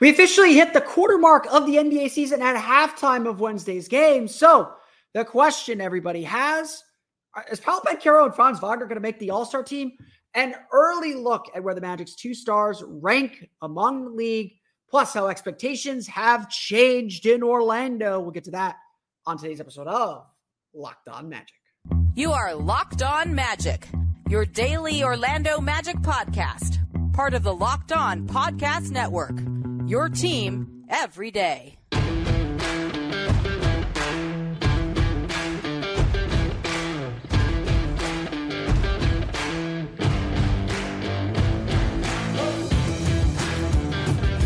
We officially hit the quarter mark of the NBA season at halftime of Wednesday's game. So, the question everybody has uh, is Paolo Banchero and Franz Wagner going to make the All Star team? An early look at where the Magic's two stars rank among the league, plus how expectations have changed in Orlando. We'll get to that on today's episode of Locked On Magic. You are Locked On Magic, your daily Orlando Magic podcast, part of the Locked On Podcast Network. Your team every day.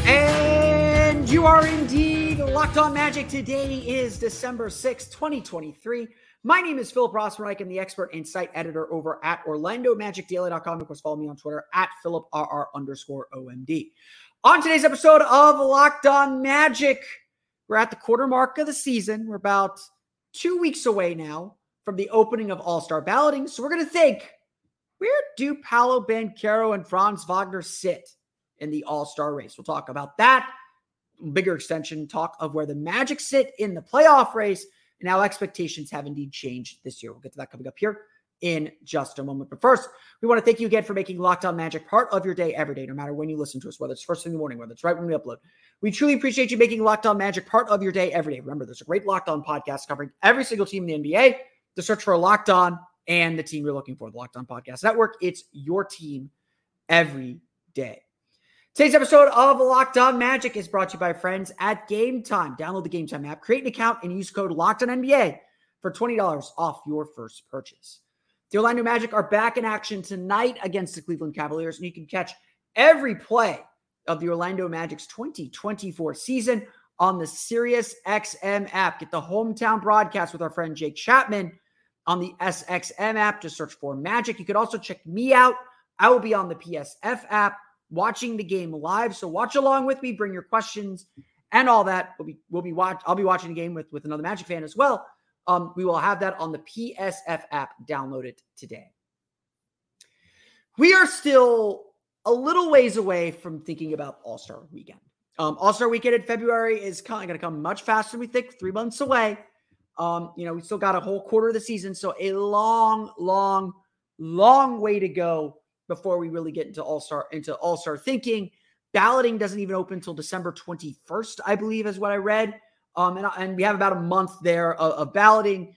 And you are indeed locked on magic. Today is December 6th, 2023. My name is Philip Rossman. I'm the expert site editor over at OrlandoMagicDaily.com. Of course, follow me on Twitter at PhilipRR underscore OMD. On today's episode of Locked On Magic, we're at the quarter mark of the season. We're about two weeks away now from the opening of All Star balloting. So we're going to think where do Paolo Banchero and Franz Wagner sit in the All Star race? We'll talk about that. Bigger extension talk of where the Magic sit in the playoff race and how expectations have indeed changed this year. We'll get to that coming up here in just a moment. But first, we want to thank you again for making Locked On Magic part of your day every day, no matter when you listen to us, whether it's first thing in the morning, whether it's right when we upload. We truly appreciate you making Locked On Magic part of your day every day. Remember, there's a great Locked On podcast covering every single team in the NBA. To search for Locked On and the team you're looking for, the Locked On Podcast Network. It's your team every day. Today's episode of Locked On Magic is brought to you by friends at Game Time. Download the Game Time app, create an account, and use code Locked On NBA for $20 off your first purchase. The Orlando Magic are back in action tonight against the Cleveland Cavaliers, and you can catch every play of the Orlando Magic's 2024 season on the Sirius XM app. Get the hometown broadcast with our friend Jake Chapman on the SXM app. Just search for Magic. You could also check me out. I will be on the PSF app watching the game live. So watch along with me, bring your questions and all that. We'll be we'll be watch I'll be watching the game with with another Magic fan as well. Um, we will have that on the PSF app. Download it today. We are still a little ways away from thinking about All Star Weekend. Um, All Star Weekend in February is kind of going to come much faster than we think. Three months away. Um, you know, we still got a whole quarter of the season, so a long, long, long way to go before we really get into All Star into All Star thinking. Balloting doesn't even open until December 21st, I believe, is what I read. Um, and, and we have about a month there of, of balloting.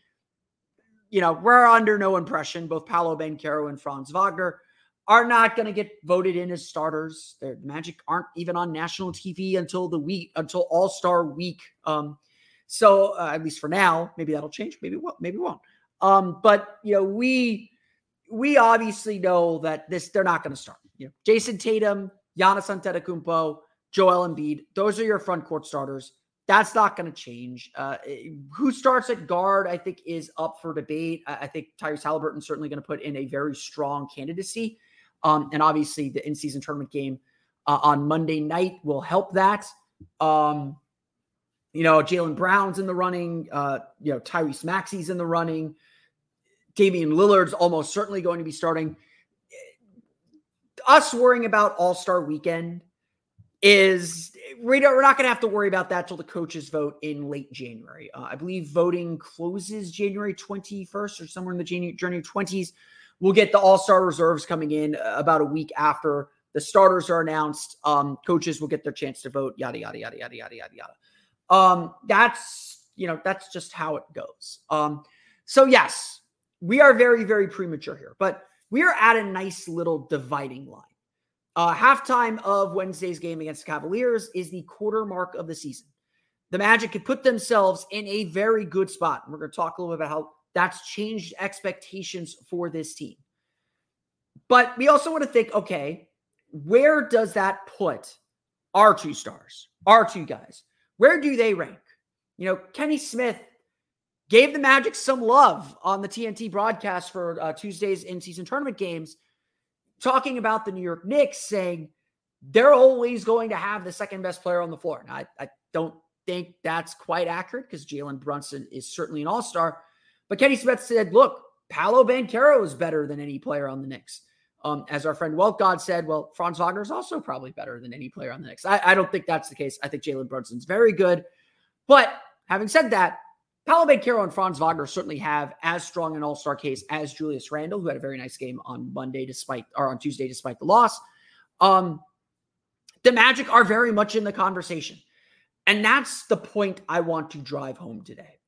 You know, we're under no impression. Both Paolo Banchero and Franz Wagner are not going to get voted in as starters. Their Magic aren't even on national TV until the week until All Star Week. Um, so uh, at least for now, maybe that'll change. Maybe what? Maybe won't. Um, but you know, we we obviously know that this they're not going to start. You know, Jayson Tatum, Giannis Antetokounmpo, Joel Embiid. Those are your front court starters. That's not going to change. Uh, who starts at guard, I think, is up for debate. I, I think Tyrese Halliburton certainly going to put in a very strong candidacy. Um, and obviously, the in season tournament game uh, on Monday night will help that. Um, you know, Jaylen Brown's in the running. Uh, you know, Tyrese Maxey's in the running. Damian Lillard's almost certainly going to be starting. Us worrying about All Star Weekend is we're not going to have to worry about that till the coaches vote in late January. Uh, I believe voting closes January 21st or somewhere in the January, January 20s. We'll get the All Star reserves coming in uh, about a week after the starters are announced. Um, coaches will get their chance to vote. Yada yada yada yada yada yada yada. Um, that's you know that's just how it goes. Um, so yes, we are very very premature here, but we are at a nice little dividing line. Uh, halftime of Wednesday's game against the Cavaliers is the quarter mark of the season. The Magic could put themselves in a very good spot. We're going to talk a little bit about how that's changed expectations for this team. But we also want to think okay, where does that put our two stars, our two guys, where do they rank? You know, Kenny Smith gave the Magic some love on the TNT broadcast for uh, Tuesday's in season tournament games, talking about the New York Knicks, saying they're always going to have the second best player on the floor. Now, I, I don't think that's quite accurate because Jalen Brunson is certainly an all star. But Kenny Smith said, look, Paolo Banchero is better than any player on the Knicks. Um, as our friend Wealth God said, well, Franz Wagner is also probably better than any player on the Knicks. I, I don't think that's the case. I think Jalen Brunson's very good. But having said that, Paolo Banchero and Franz Wagner certainly have as strong an all-star case as Julius Randle, who had a very nice game on Monday despite or on Tuesday despite the loss. Um, the Magic are very much in the conversation. And that's the point I want to drive home today.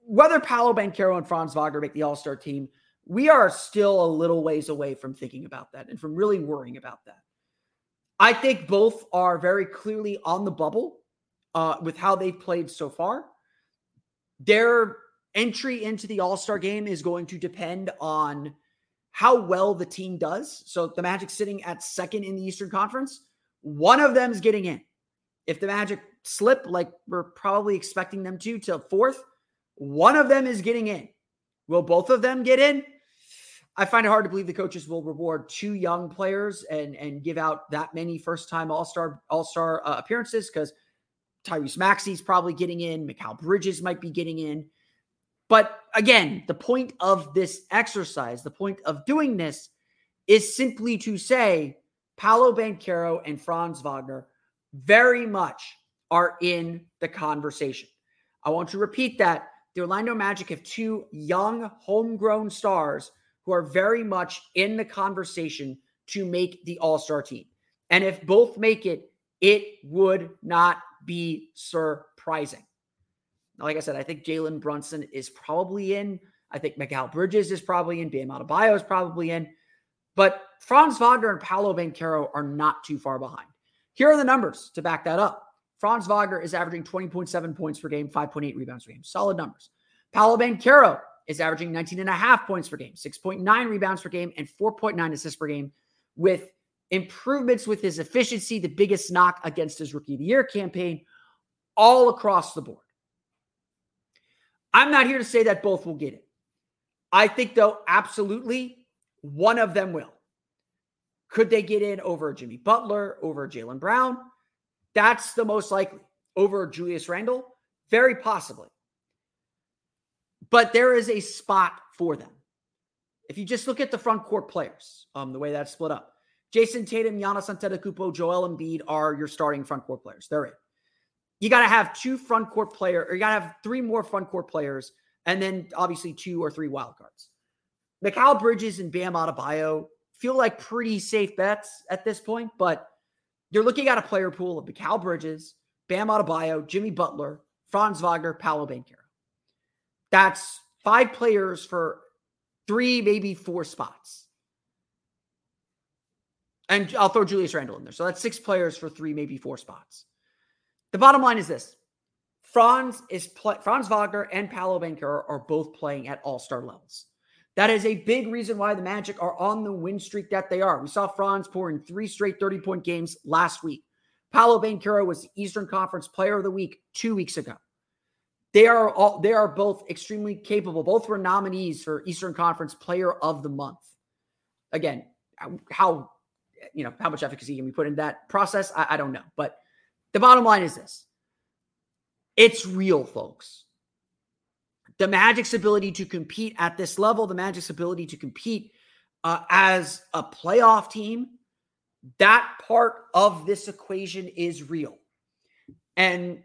Whether Paolo Banchero and Franz Wagner make the All-Star team, we are still a little ways away from thinking about that and from really worrying about that. I think both are very clearly on the bubble uh, with how they've played so far. Their entry into the All Star game is going to depend on how well the team does. So the Magic sitting at second in the Eastern Conference, one of them is getting in. If the Magic slip, like we're probably expecting them to, to fourth, one of them is getting in. Will both of them get in? I find it hard to believe the coaches will reward two young players and and give out that many first time All Star All Star uh, appearances because Tyrese Maxey's probably getting in. Mikal Bridges might be getting in. But again, the point of this exercise, the point of doing this is simply to say Paolo Banchero and Franz Wagner very much are in the conversation. I want to repeat that. The Orlando Magic have two young, homegrown stars who are very much in the conversation to make the All Star team. And if both make it, it would not be surprising. Like I said, I think Jalen Brunson is probably in. I think Mikal Bridges is probably in. Bam Adebayo is probably in. But Franz Wagner and Paolo Banchero are not too far behind. Here are the numbers to back that up. Franz Wagner is averaging 20.7 points per game, 5.8 rebounds per game. Solid numbers. Paolo Banchero is averaging 19 and a half points per game, 6.9 rebounds per game, and 4.9 assists per game with improvements with his efficiency, the biggest knock against his rookie of the year campaign, all across the board. I'm not here to say that both will get it. I think, though, absolutely one of them will. Could they get in over Jimmy Butler, over Jaylen Brown? That's the most likely. Over Julius Randle? Very possibly. But there is a spot for them. If you just look at the front court players, um, the way that's split up, Jayson Tatum, Giannis Antetokounmpo, Joel Embiid are your starting front court players. They're it. You got to have two front court player, or you got to have three more front court players, and then obviously two or three wild cards. Mikal Bridges and Bam Adebayo feel like pretty safe bets at this point, but you're looking at a player pool of Mikal Bridges, Bam Adebayo, Jimmy Butler, Franz Wagner, Paolo Banchero. That's five players for three, maybe four spots. And I'll throw Julius Randle in there. So that's six players for three, maybe four spots. The bottom line is this Franz is play, Franz Wagner and Paolo Banchero are both playing at all-star levels. That is a big reason why the Magic are on the win streak that they are. We saw Franz pour in three straight 30-point games last week. Paolo Banchero was the Eastern Conference Player of the Week two weeks ago. They are all they are both extremely capable. Both were nominees for Eastern Conference Player of the Month. Again, how you know, how much efficacy can we put in that process? I, I don't know. But the bottom line is this it's real, folks. The Magic's ability to compete at this level, the Magic's ability to compete uh, as a playoff team, that part of this equation is real. And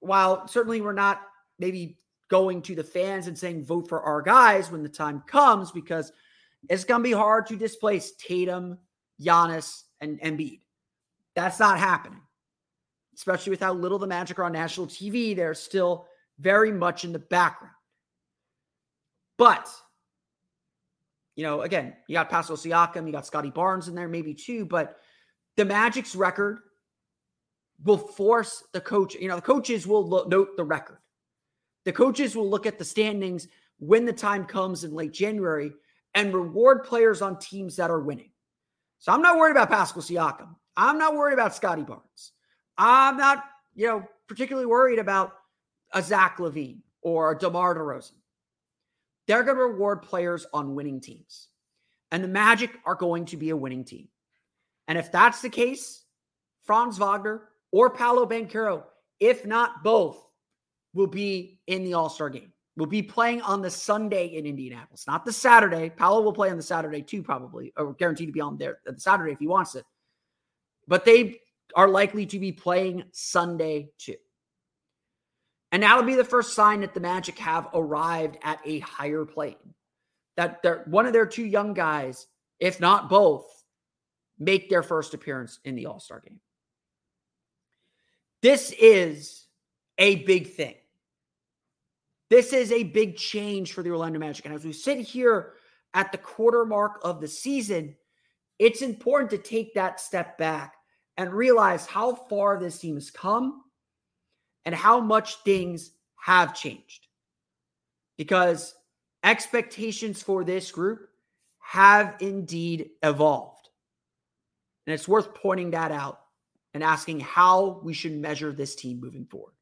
while certainly we're not maybe going to the fans and saying vote for our guys when the time comes, because it's going to be hard to displace Tatum, Giannis, and Embiid. That's not happening. Especially with how little the Magic are on national TV, they're still very much in the background. But, you know, again, you got Pascal Siakam, you got Scottie Barnes in there, maybe too, but the Magic's record will force the coach, you know, the coaches will look, note the record. The coaches will look at the standings when the time comes in late January and reward players on teams that are winning. So I'm not worried about Pascal Siakam. I'm not worried about Scottie Barnes. I'm not, you know, particularly worried about a Zach LaVine or a DeMar DeRozan. They're going to reward players on winning teams. And the Magic are going to be a winning team. And if that's the case, Franz Wagner or Paolo Banchero, if not both, will be in the All Star game. Will be playing on the Sunday in Indianapolis, not the Saturday. Paolo will play on the Saturday too, probably, or guaranteed to be on there the Saturday if he wants it. But they are likely to be playing Sunday too. And that'll be the first sign that the Magic have arrived at a higher plane. That they're one of their two young guys, if not both, make their first appearance in the All Star game. This is a big thing. This is a big change for the Orlando Magic. And as we sit here at the quarter mark of the season, it's important to take that step back and realize how far this team has come and how much things have changed. Because expectations for this group have indeed evolved. And it's worth pointing that out and asking how we should measure this team moving forward.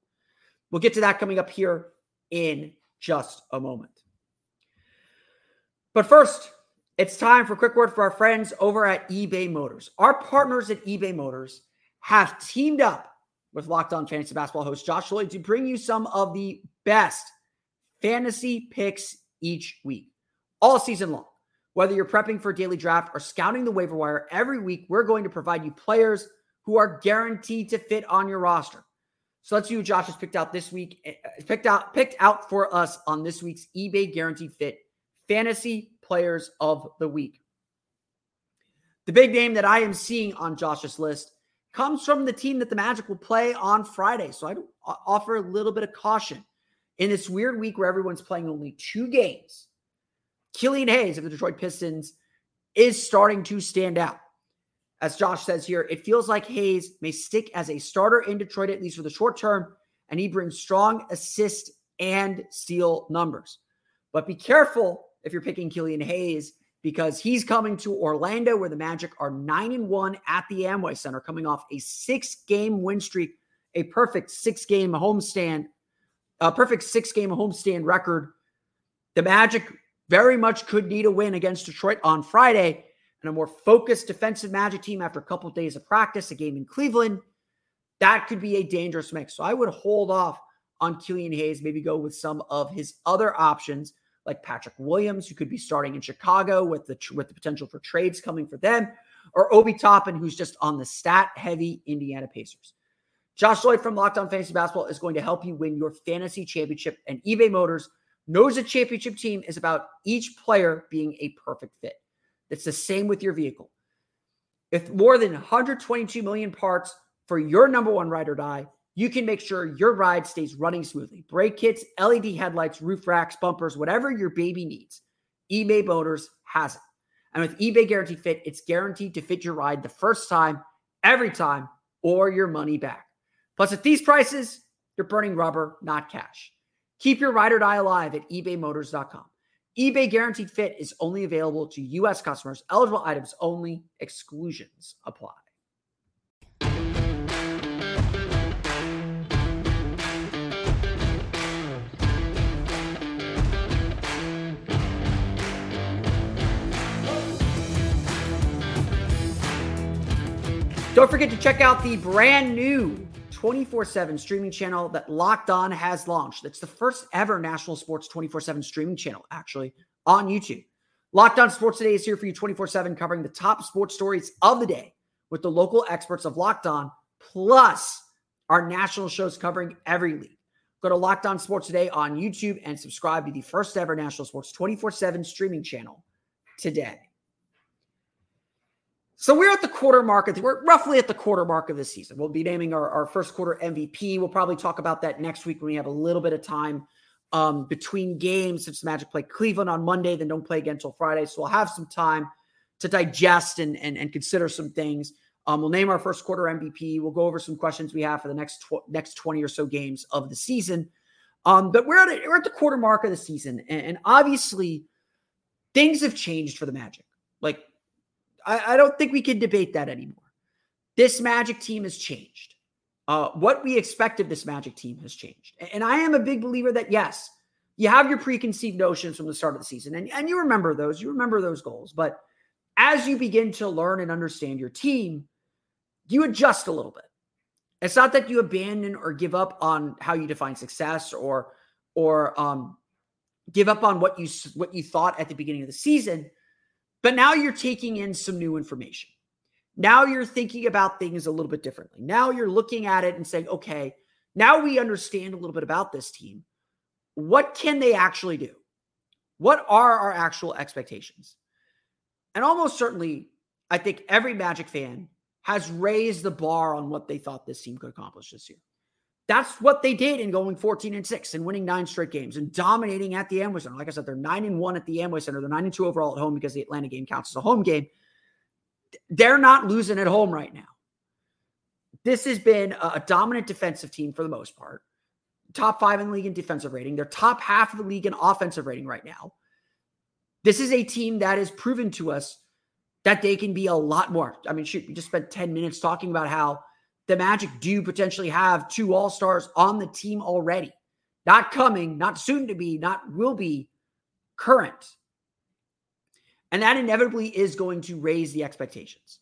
We'll get to that coming up here in just a moment. But first, it's time for a quick word for our friends over at eBay Motors. Our partners at eBay Motors have teamed up with Locked On Fantasy Basketball host Josh Lloyd to bring you some of the best fantasy picks each week, all season long. Whether you're prepping for a daily draft or scouting the waiver wire, every week we're going to provide you players who are guaranteed to fit on your roster. So let's see who Josh has picked out this week, eh, eh, picked out, picked out for us on this week's eBay Guaranteed Fit Fantasy Players of the Week. The big name that I am seeing on Josh's list comes from the team that the Magic will play on Friday. So I offer a little bit of caution in this weird week where everyone's playing only two games. Killian Hayes of the Detroit Pistons is starting to stand out. As Josh says here, it feels like Hayes may stick as a starter in Detroit, at least for the short term, and he brings strong assist and steal numbers. But be careful if you're picking Killian Hayes because he's coming to Orlando where the Magic are 9 and 1 at the Amway Center coming off a 6-game win streak, a perfect 6-game homestand, a perfect 6-game homestand record. The Magic very much could need a win against Detroit on Friday and a more focused defensive Magic team after a couple of days of practice, a game in Cleveland. That could be a dangerous mix. So I would hold off on Killian Hayes, maybe go with some of his other options like Patrick Williams, who could be starting in Chicago with the with the potential for trades coming for them, or Obi Toppin, who's just on the stat heavy Indiana Pacers. Josh Lloyd from Locked On Fantasy Basketball is going to help you win your fantasy championship, and eBay Motors knows a championship team is about each player being a perfect fit. It's the same with your vehicle. If more than 122 million parts for your number one ride or die, you can make sure your ride stays running smoothly. Brake kits, LED headlights, roof racks, bumpers, whatever your baby needs, eBay Motors has it. And with eBay Guaranteed Fit, it's guaranteed to fit your ride the first time, every time, or your money back. Plus, at these prices, you're burning rubber, not cash. Keep your ride or die alive at ebaymotors.com eBay Guaranteed Fit is only available to U.S. customers. Eligible items only. Exclusions apply. Don't forget to check out the brand new 24 7 streaming channel that Locked On has launched. It's the first ever national sports 24 7 streaming channel, actually, on YouTube. Locked On Sports Today is here for you 24 7, covering the top sports stories of the day with the local experts of Locked On, plus our national shows covering every league. Go to Locked On Sports Today on YouTube and subscribe to the first ever national sports 24 7 streaming channel today. So we're at the quarter mark. We're roughly at the quarter mark of the season. We'll be naming our, our first quarter MVP. We'll probably talk about that next week when we have a little bit of time um, between games since the Magic play Cleveland on Monday, then don't play again until Friday. So we'll have some time to digest and, and, and consider some things. Um, we'll name our first quarter MVP. We'll go over some questions we have for the next tw- next 20 or so games of the season. Um, but we're at, a, we're at the quarter mark of the season. And, and obviously, things have changed for the Magic. Like I, I don't think we can debate that anymore. this Magic team has changed. Uh, what we expect of this Magic team has changed. And I am a big believer that, yes, you have your preconceived notions from the start of the season, and, and you remember those, you remember those goals. But as you begin to learn and understand your team, you adjust a little bit. It's not that you abandon or give up on how you define success or or um, give up on what you what you thought at the beginning of the season, but now you're taking in some new information. Now you're thinking about things a little bit differently. Now you're looking at it and saying, okay, now we understand a little bit about this team. What can they actually do? What are our actual expectations? And almost certainly, I think every Magic fan has raised the bar on what they thought this team could accomplish this year. That's what they did in going 14 and 6 and winning nine straight games and dominating at the Amway Center. Like I said, they're 9 and 1 at the Amway Center. They're 9 and 2 overall at home because the Atlanta game counts as a home game. They're not losing at home right now. This has been a dominant defensive team for the most part. Top five in the league in defensive rating. They're top half of the league in offensive rating right now. This is a team that has proven to us that they can be a lot more. I mean, shoot, we just spent 10 minutes talking about how the Magic do potentially have two All Stars on the team already. Not coming, not soon to be, not will be current. And that inevitably is going to raise the expectations.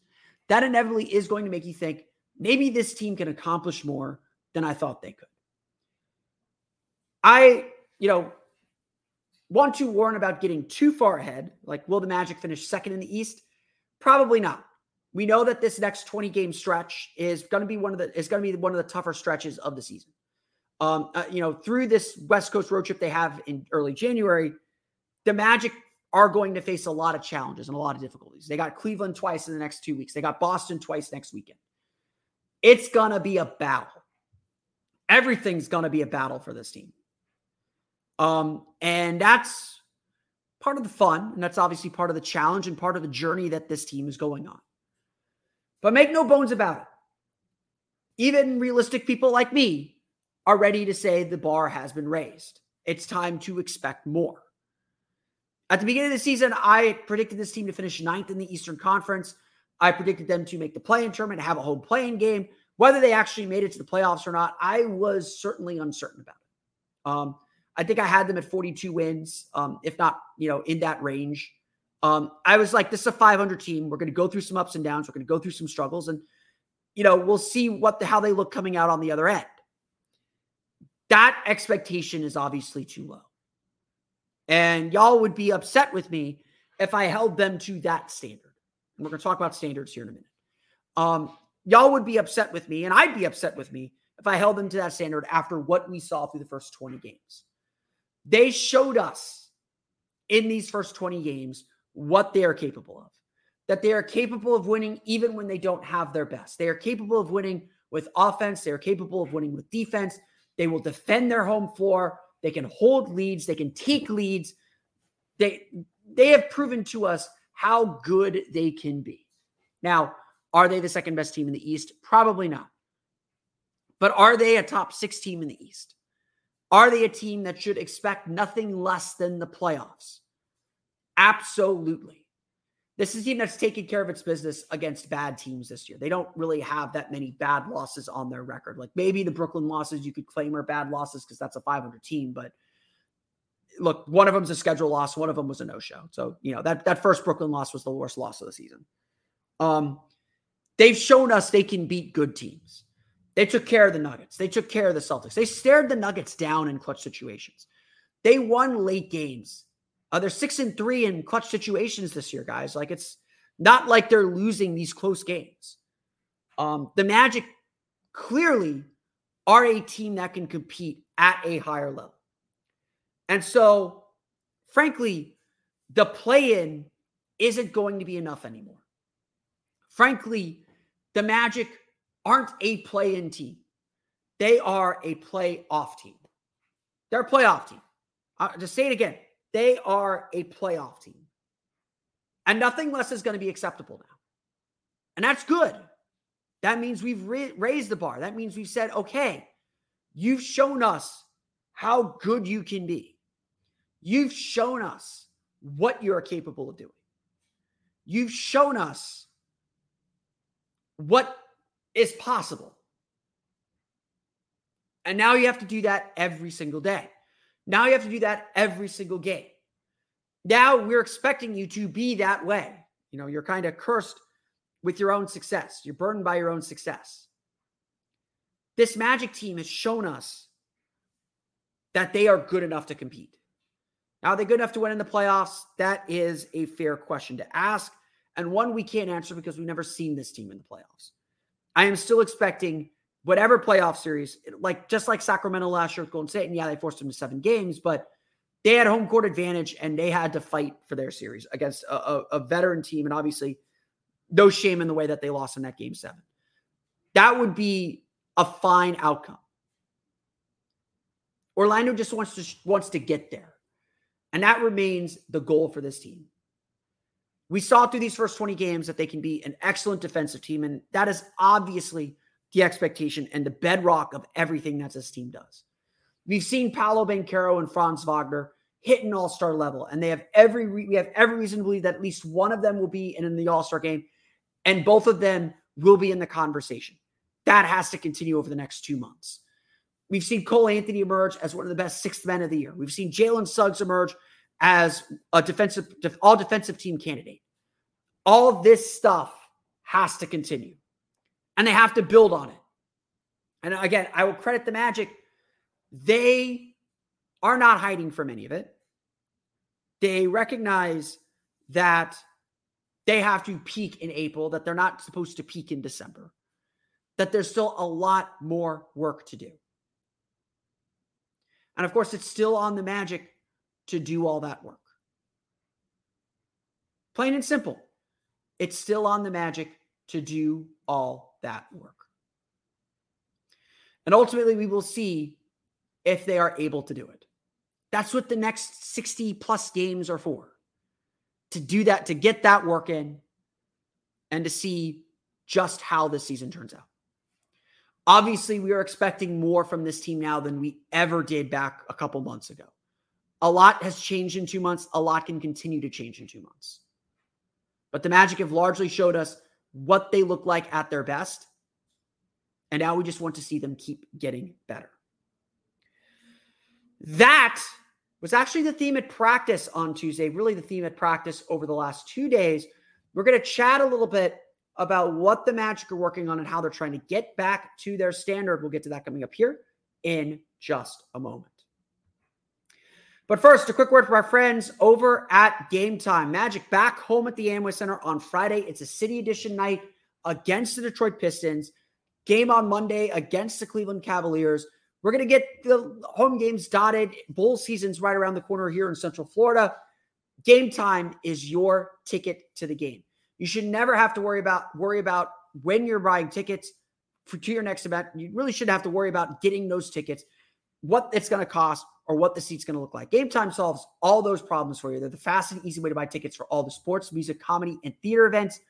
That inevitably is going to make you think maybe this team can accomplish more than I thought they could. I, you know, want to warn about getting too far ahead. Like, will the Magic finish second in the East? Probably not. We know that this next 20 game stretch is going to be one of the is going to be one of the tougher stretches of the season. Um, uh, you know, through this West Coast road trip they have in early January, the Magic are going to face a lot of challenges and a lot of difficulties. They got Cleveland twice in the next two weeks. They got Boston twice next weekend. It's going to be a battle. Everything's going to be a battle for this team. Um, and that's part of the fun, and that's obviously part of the challenge and part of the journey that this team is going on. But make no bones about it. Even realistic people like me are ready to say the bar has been raised. It's time to expect more. At the beginning of the season, I predicted this team to finish ninth in the Eastern Conference. I predicted them to make the play-in tournament, have a home play-in game. Whether they actually made it to the playoffs or not, I was certainly uncertain about it. Um, I think I had them at 42 wins, um, if not, you know, in that range. Um, I was like, this is a 500 team. We're going to go through some ups and downs. We're going to go through some struggles, and you know, we'll see what the how they look coming out on the other end. That expectation is obviously too low, and y'all would be upset with me if I held them to that standard. And we're going to talk about standards here in a minute. Um, y'all would be upset with me, and I'd be upset with me if I held them to that standard after what we saw through the first 20 games. They showed us in these first 20 games what they are capable of. That they are capable of winning even when they don't have their best. They are capable of winning with offense. They are capable of winning with defense. They will defend their home floor. They can hold leads. They can take leads. They they have proven to us how good they can be. Now, are they the second best team in the East? Probably not. But are they a top six team in the East? Are they a team that should expect nothing less than the playoffs? Absolutely. This is a team that's taken care of its business against bad teams this year. They don't really have that many bad losses on their record. Like maybe the Brooklyn losses you could claim are bad losses because that's a 500 team, but look, one of them's a schedule loss, one of them was a no-show. So, you know, that that first Brooklyn loss was the worst loss of the season. Um they've shown us they can beat good teams. They took care of the Nuggets. They took care of the Celtics. They stared the Nuggets down in clutch situations. They won late games. Uh, they're six and three in clutch situations this year, guys. Like it's not like they're losing these close games. Um, the Magic clearly are a team that can compete at a higher level. And so, frankly, the play in isn't going to be enough anymore. Frankly, the Magic aren't a play in team. They are a play off team. They're a playoff team. Uh, just say it again. They are a playoff team. And nothing less is going to be acceptable now. And that's good. That means we've ra- raised the bar. That means we've said, okay, you've shown us how good you can be. You've shown us what you're capable of doing. You've shown us what is possible. And now you have to do that every single day. Now you have to do that every single game. Now we're expecting you to be that way. You know, you're kind of cursed with your own success. You're burdened by your own success. This Magic team has shown us that they are good enough to compete. Now, are they good enough to win in the playoffs? That is a fair question to ask, and one we can't answer because we've never seen this team in the playoffs. I am still expecting whatever playoff series, like just like Sacramento last year with Golden State, and yeah, they forced them to seven games, but they had home court advantage and they had to fight for their series against a, a, a veteran team, and obviously, no shame in the way that they lost in that game seven. That would be a fine outcome. Orlando just wants to wants to get there. And that remains the goal for this team. We saw through these first 20 games that they can be an excellent defensive team. And that is obviously the expectation and the bedrock of everything that this team does. We've seen Paolo Banchero and Franz Wagner hit an all-star level, and they have every re- we have every reason to believe that at least one of them will be in, in the all-star game, and both of them will be in the conversation. That has to continue over the next two months. We've seen Cole Anthony emerge as one of the best sixth men of the year. We've seen Jalen Suggs emerge as a defensive, all defensive team candidate. All this stuff has to continue, and they have to build on it. And again, I will credit the Magic. They are not hiding from any of it. They recognize that they have to peak in April, that they're not supposed to peak in December, that there's still a lot more work to do. And of course, it's still on the Magic to do all that work. Plain and simple, it's still on the Magic to do all that work. And ultimately, we will see if they are able to do it. That's what the next 60 plus games are for to do that, to get that work in, and to see just how the season turns out. Obviously, we are expecting more from this team now than we ever did back a couple months ago. A lot has changed in two months. A lot can continue to change in two months. But the Magic have largely showed us what they look like at their best. And now we just want to see them keep getting better. That was actually the theme at practice on Tuesday, really the theme at practice over the last two days. We're going to chat a little bit about what the Magic are working on and how they're trying to get back to their standard. We'll get to that coming up here in just a moment. But first, a quick word for our friends over at Game Time. Magic back home at the Amway Center on Friday. It's a City Edition night against the Detroit Pistons. Game on Monday against the Cleveland Cavaliers. We're going to get the home games dotted. Bowl season's right around the corner here in Central Florida. Game Time is your ticket to the game. You should never have to worry about worry about when you're buying tickets for to your next event. You really shouldn't have to worry about getting those tickets, what it's going to cost, or what the seat's going to look like. Game Time solves all those problems for you. They're the fast and easy way to buy tickets for all the sports, music, comedy, and theater events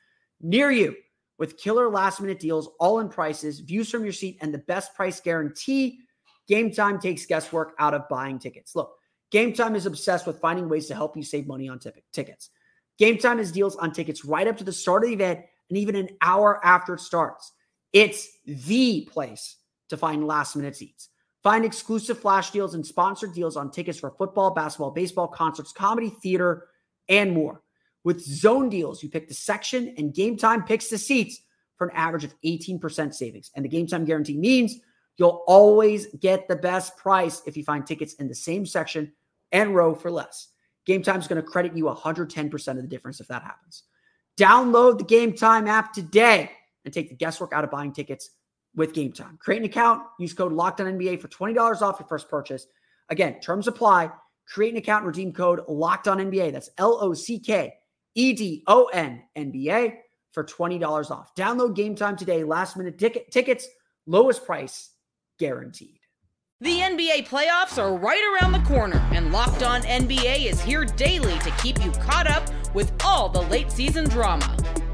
near you with killer last minute deals, all in prices, views from your seat, and the best price guarantee. Game Time takes guesswork out of buying tickets. Look, Game Time is obsessed with finding ways to help you save money on t- tickets. Game Time has deals on tickets right up to the start of the event and even an hour after it starts. It's the place to find last minute seats. Find exclusive flash deals and sponsored deals on tickets for football, basketball, baseball, concerts, comedy, theater, and more. With zone deals, you pick the section and Game Time picks the seats for an average of 18% savings. And the Game Time guarantee means you'll always get the best price if you find tickets in the same section and row for less. Game Time is going to credit you 110% of the difference if that happens. Download the Game Time app today and take the guesswork out of buying tickets with Game Time. Create an account, use code LOCKEDONNBA for $20 off your first purchase. Again, terms apply. Create an account, and redeem code LOCKEDONNBA. That's L O C K E D O N N B A for $20 off. Download Game Time today. Last minute ticket tickets, lowest price guaranteed. The NBA playoffs are right around the corner, and Locked On NBA is here daily to keep you caught up with all the late season drama.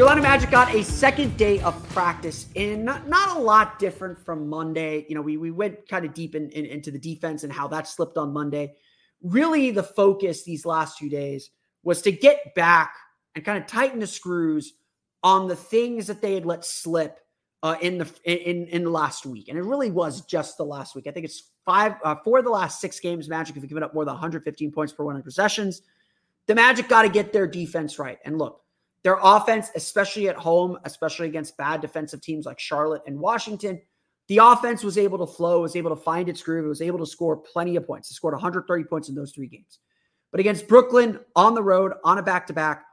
The Orlando Magic got a second day of practice in not, not a lot different from Monday. You know, we, we went kind of deep in, in, into the defense and how that slipped on Monday. Really, the focus these last two days was to get back and kind of tighten the screws on the things that they had let slip uh, in the in in the last week, and it really was just the last week. I think it's five uh, four of the last six games. Magic have given up more than 115 points per 100 possessions. The Magic got to get their defense right, and look, their offense, especially at home, especially against bad defensive teams like Charlotte and Washington, the offense was able to flow, was able to find its groove, it was able to score plenty of points. It scored 130 points in those three games. But against Brooklyn on the road, on a back to back,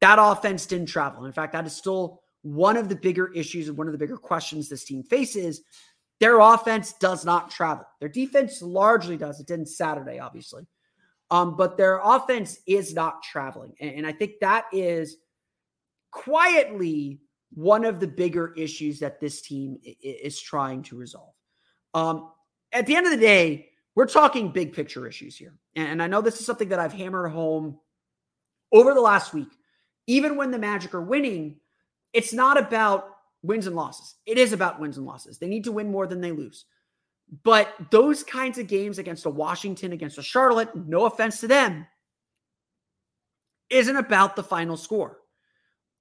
that offense didn't travel. In fact, that is still one of the bigger issues and one of the bigger questions this team faces. Their offense does not travel. Their defense largely does. It didn't Saturday, obviously. Um, but their offense is not traveling. And, and I think that is quietly one of the bigger issues that this team is trying to resolve. Um, at the end of the day, we're talking big picture issues here. And I know this is something that I've hammered home over the last week. Even when the Magic are winning, it's not about wins and losses. It is about wins and losses. They need to win more than they lose. But those kinds of games against a Washington, against a Charlotte, no offense to them, isn't about the final score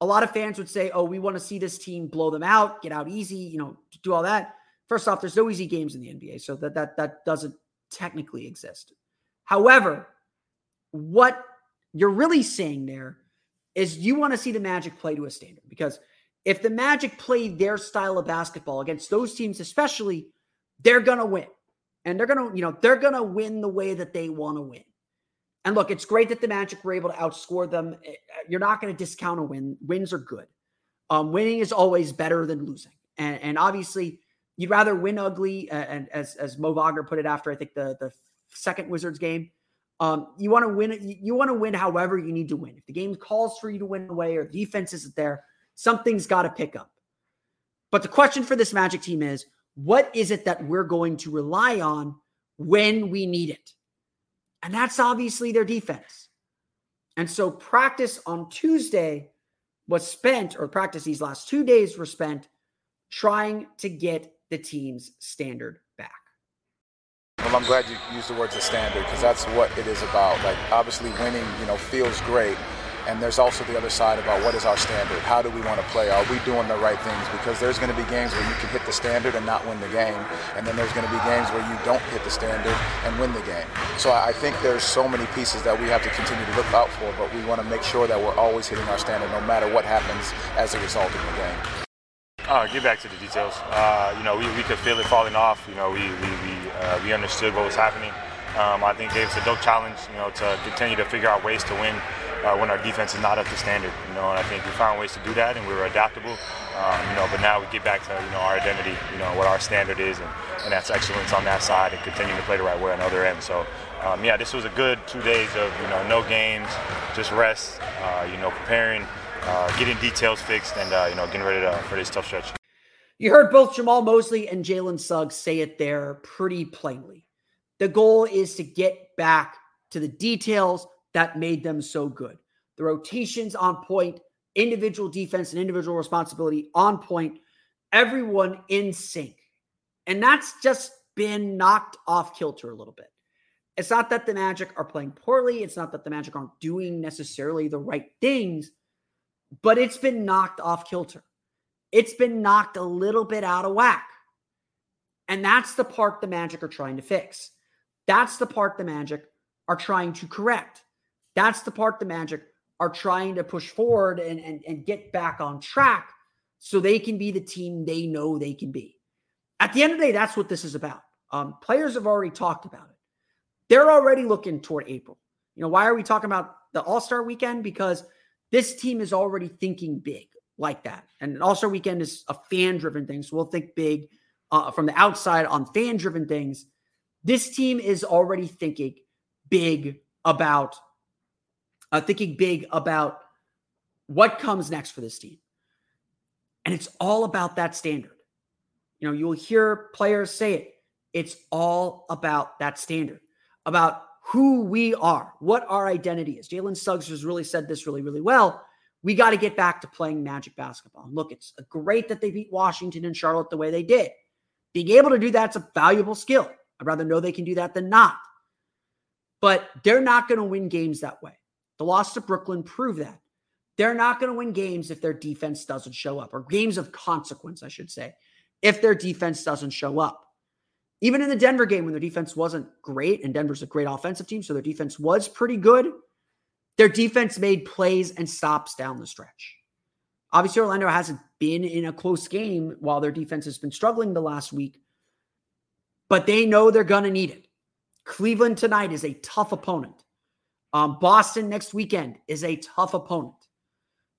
a lot of fans would say, oh, we want to see this team blow them out, get out easy, you know, do all that. First off, there's no easy games in the NBA, so that that that doesn't technically exist. However, what you're really saying there is you want to see the Magic play to a standard because if the Magic play their style of basketball against those teams, especially, they're gonna win. And they're gonna, you know, they're gonna win the way that they want to win. And look, it's great that the Magic were able to outscore them. Eh, you're not going to discount a win. Wins are good. Um, winning is always better than losing. And, and obviously, you'd rather win ugly. Uh, and as as Mo Wagner put it after I think the the second Wizards game, um, you want to win. You want to win however you need to win. If the game calls for you to win away or defense isn't there, something's got to pick up. But the question for this Magic team is, what is it that we're going to rely on when we need it? And that's obviously their defense. And so practice on Tuesday was spent, or practice these last two days were spent trying to get the team's standard back. Well, I'm glad you used the word "a standard" because that's what it is about. Like, obviously, winning, you know, feels great, and there's also the other side about what is our standard? How do we want to play? Are we doing the right things? Because there's going to be games where you can hit the standard and not win the game. And then there's going to be games where you don't hit the standard and win the game. So I think there's so many pieces that we have to continue to look out for, but we want to make sure that we're always hitting our standard no matter what happens as a result of the game. Uh, get back to the details. Uh, you know, we, we could feel it falling off. You know, we we we, uh, we understood what was happening. Um, I think gave us a dope challenge. You know, to continue to figure out ways to win uh, when our defense is not up to standard. You know, and I think we found ways to do that, and we were adaptable. Um, you know, but now we get back to you know our identity. You know what our standard is, and, and that's excellence on that side, and continuing to play the right way on the other end. So. Um, yeah, this was a good two days of you know no games, just rest, uh, you know preparing, uh, getting details fixed, and uh, you know getting ready to, for this tough stretch. You heard both Jamahl Mosley and Jalen Suggs say it there pretty plainly. The goal is to get back to the details that made them so good. The rotations on point, individual defense and individual responsibility on point, everyone in sync. And that's just been knocked off kilter a little bit. It's not that the Magic are playing poorly, it's not that the Magic aren't doing necessarily the right things, but it's been knocked off kilter. It's been knocked a little bit out of whack. And that's the part the Magic are trying to fix. That's the part the Magic are trying to correct. That's the part the Magic are trying to push forward and, and, and get back on track so they can be the team they know they can be. At the end of the day, that's what this is about. Um, players have already talked about it. They're already looking toward April. You know, why are we talking about the All Star weekend? Because this team is already thinking big like that. And All Star weekend is a fan driven thing. So we'll think big uh, from the outside on fan driven things. This team is already thinking big about uh, thinking big about what comes next for this team. And it's all about that standard. You know, you'll hear players say it. It's all about that standard, about who we are, what our identity is. Jalen Suggs has really said this really, really well. We got to get back to playing magic basketball. Look, it's great that they beat Washington and Charlotte the way they did. Being able to do that's a valuable skill. I'd rather know they can do that than not. But they're not going to win games that way. The loss to Brooklyn proved that. They're not going to win games if their defense doesn't show up, or games of consequence, I should say, if their defense doesn't show up. Even in the Denver game, when their defense wasn't great, and Denver's a great offensive team, so their defense was pretty good, their defense made plays and stops down the stretch. Obviously, Orlando hasn't been in a close game while their defense has been struggling the last week, but they know they're going to need it. Cleveland tonight is a tough opponent. Um, Boston next weekend is a tough opponent.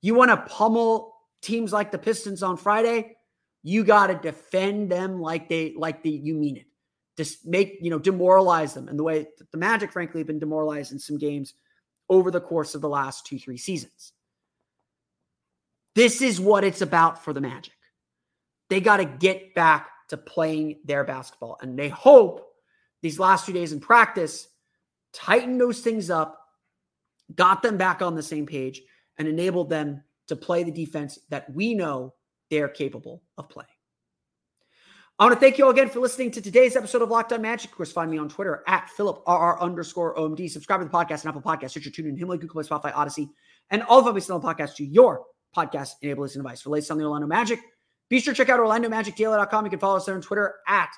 You want to pummel teams like the Pistons on Friday, you got to defend them like they like the you mean it. Just make you know demoralize them, and the way the Magic, frankly, have been demoralized in some games over the course of the last two three seasons. This is what it's about for the Magic. They got to get back to playing their basketball, and they hope these last few days in practice tighten those things up, got them back on the same page, and enabled them to play the defense that we know they're capable of playing. I want to thank you all again for listening to today's episode of Locked On Magic. Of course, find me on Twitter at PhilipRR underscore OMD. Subscribe to the podcast and Apple Podcasts, Stitcher, TuneIn, Himalaya, Google Play, Spotify, Odyssey, and all of them still on podcast to your podcast enabling device. For latest on the Orlando Magic, be sure to check out OrlandoMagicDaily.com. You can follow us there on Twitter at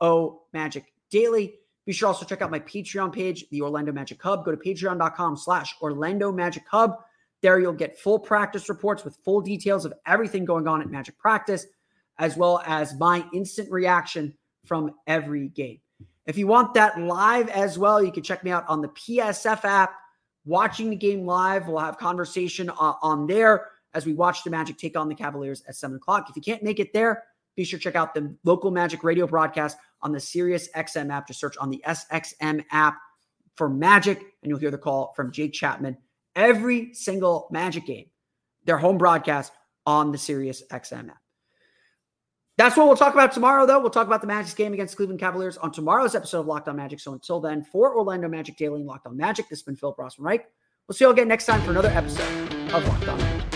O Magic Daily. Be sure also check out my Patreon page, the Orlando Magic Hub. Go to patreon.com slash Orlando Magic Hub. There you'll get full practice reports with full details of everything going on at Magic Practice, as well as my instant reaction from every game. If you want that live as well, you can check me out on the PSF app, watching the game live. We'll have conversation uh, on there as we watch the Magic take on the Cavaliers at 7 o'clock. If you can't make it there, be sure to check out the local Magic radio broadcast on the Sirius XM app. Just search on the SXM app for Magic, and you'll hear the call from Jake Chapman every single Magic game, their home broadcast on the Sirius XM app. That's what we'll talk about tomorrow, though. We'll talk about the Magic's game against Cleveland Cavaliers on tomorrow's episode of Locked On Magic. So until then, for Orlando Magic Daily and Locked On Magic, this has been Phil Rossman Reich. We'll see you all again next time for another episode of Locked On Magic.